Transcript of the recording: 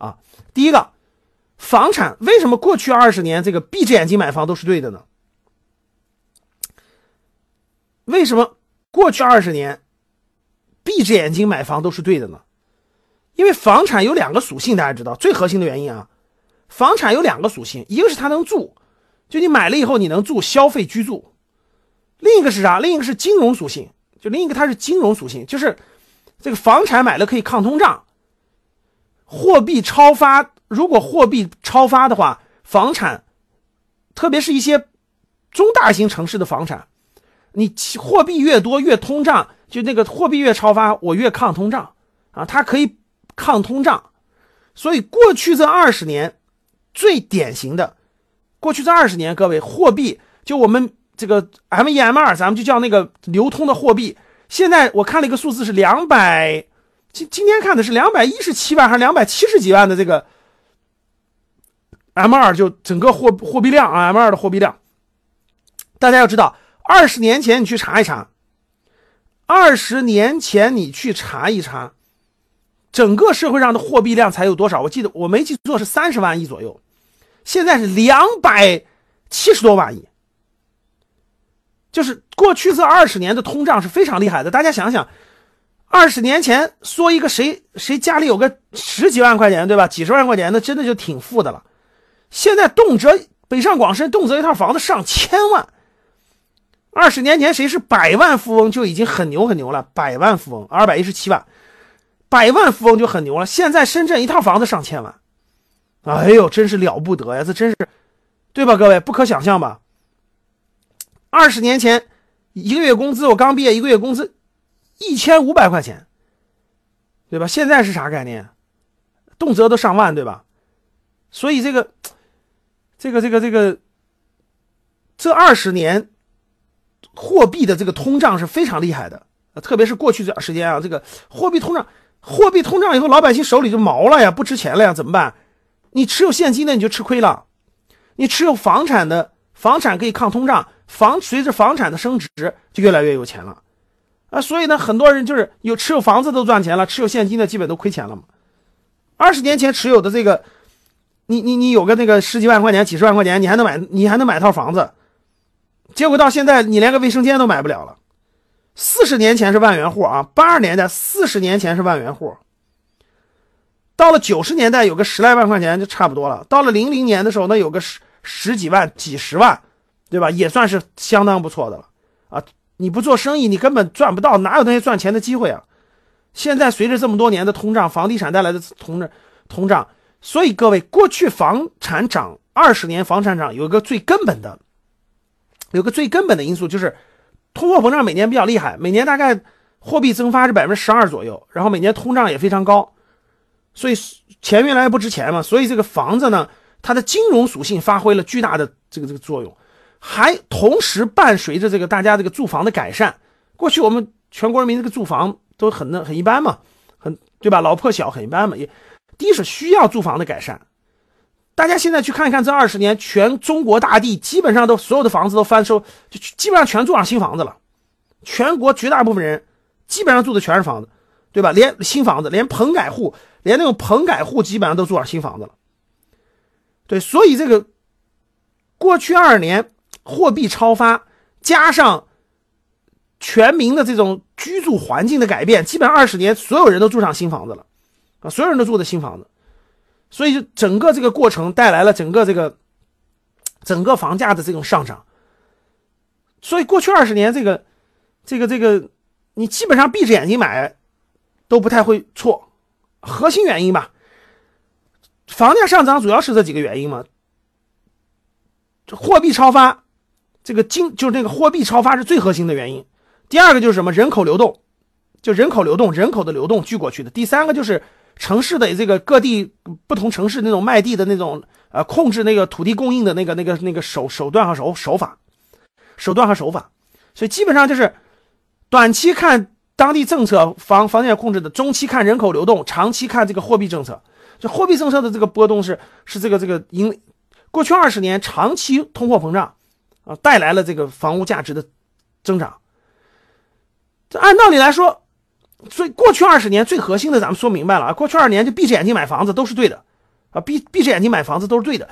啊。第一个，房产为什么过去二十年这个闭着眼睛买房都是对的呢？为什么过去二十年闭着眼睛买房都是对的呢？因为房产有两个属性，大家知道最核心的原因啊。房产有两个属性，一个是它能住，就你买了以后你能住，消费居住；另一个是啥？另一个是金融属性，就另一个它是金融属性，就是这个房产买了可以抗通胀。货币超发，如果货币超发的话，房产，特别是一些中大型城市的房产，你货币越多越通胀，就那个货币越超发，我越抗通胀啊，它可以抗通胀。所以过去这二十年。最典型的，过去这二十年，各位货币就我们这个 M 一 M 二，咱们就叫那个流通的货币。现在我看了一个数字是两百，今今天看的是两百一十七万还是两百七十几万的这个 M 二，就整个货货币量啊，M 二的货币量。大家要知道，二十年前你去查一查，二十年前你去查一查。整个社会上的货币量才有多少？我记得我没记错是三十万亿左右，现在是两百七十多万亿。就是过去这二十年的通胀是非常厉害的。大家想想，二十年前说一个谁谁家里有个十几万块钱，对吧？几十万块钱，那真的就挺富的了。现在动辄北上广深动辄一套房子上千万。二十年前谁是百万富翁就已经很牛很牛了，百万富翁二百一十七万。百万富翁就很牛了，现在深圳一套房子上千万，哎呦，真是了不得呀！这真是，对吧，各位不可想象吧？二十年前一个月工资，我刚毕业一个月工资一千五百块钱，对吧？现在是啥概念？动辄都上万，对吧？所以这个，这个，这个，这个，这二十年货币的这个通胀是非常厉害的，特别是过去这段时间啊，这个货币通胀。货币通胀以后，老百姓手里就毛了呀，不值钱了呀，怎么办？你持有现金的你就吃亏了，你持有房产的，房产可以抗通胀，房随着房产的升值就越来越有钱了，啊，所以呢，很多人就是有持有房子都赚钱了，持有现金的基本都亏钱了嘛。二十年前持有的这个，你你你有个那个十几万块钱、几十万块钱，你还能买你还能买套房子，结果到现在你连个卫生间都买不了了。四十年前是万元户啊，八十年代四十年前是万元户，到了九十年代有个十来万块钱就差不多了，到了零零年的时候那有个十十几万、几十万，对吧？也算是相当不错的了啊！你不做生意，你根本赚不到，哪有那些赚钱的机会啊？现在随着这么多年的通胀，房地产带来的通胀，通胀，所以各位，过去房产涨二十年，房产涨有一个最根本的，有个最根本的因素就是。通货膨胀每年比较厉害，每年大概货币增发是百分之十二左右，然后每年通胀也非常高，所以钱越来越不值钱嘛。所以这个房子呢，它的金融属性发挥了巨大的这个这个作用，还同时伴随着这个大家这个住房的改善。过去我们全国人民这个住房都很那很一般嘛，很对吧？老破小很一般嘛。也第一是需要住房的改善。大家现在去看一看，这二十年，全中国大地基本上都所有的房子都翻收，就基本上全住上新房子了。全国绝大部分人基本上住的全是房子，对吧？连新房子，连棚改户，连那种棚改户基本上都住上新房子了。对，所以这个过去二年货币超发，加上全民的这种居住环境的改变，基本上二十年所有人都住上新房子了啊，所有人都住的新房子。所以，就整个这个过程带来了整个这个整个房价的这种上涨。所以，过去二十年，这个这个这个，你基本上闭着眼睛买都不太会错。核心原因吧，房价上涨主要是这几个原因嘛。货币超发，这个经就是那个货币超发是最核心的原因。第二个就是什么？人口流动，就人口流动，人口的流动聚过去的。第三个就是。城市的这个各地不同城市那种卖地的那种呃控制那个土地供应的那个那个那个手手段和手手法，手段和手法，所以基本上就是短期看当地政策房房价控制的，中期看人口流动，长期看这个货币政策。就货币政策的这个波动是是这个这个因过去二十年长期通货膨胀啊带来了这个房屋价值的增长。这按道理来说。最过去二十年最核心的，咱们说明白了啊。过去二十年就闭着眼睛买房子都是对的，啊，闭闭着眼睛买房子都是对的。